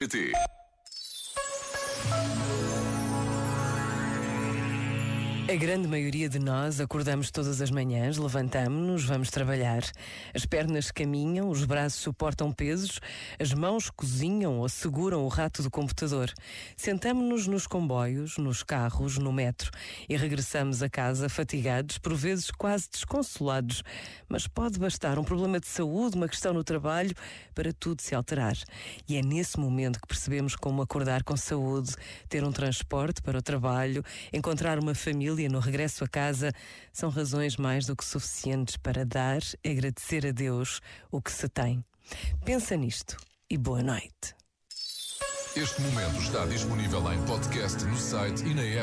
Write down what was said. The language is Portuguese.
PT. A grande maioria de nós acordamos todas as manhãs, levantamos-nos, vamos trabalhar. As pernas caminham, os braços suportam pesos, as mãos cozinham ou seguram o rato do computador. Sentamos-nos nos comboios, nos carros, no metro e regressamos a casa fatigados, por vezes quase desconsolados. Mas pode bastar um problema de saúde, uma questão no trabalho, para tudo se alterar. E é nesse momento que percebemos como acordar com saúde, ter um transporte para o trabalho, encontrar uma família família no regresso a casa são razões mais do que suficientes para dar e agradecer a Deus o que se tem. Pensa nisto e boa noite. Este momento está disponível em podcast no site e na app.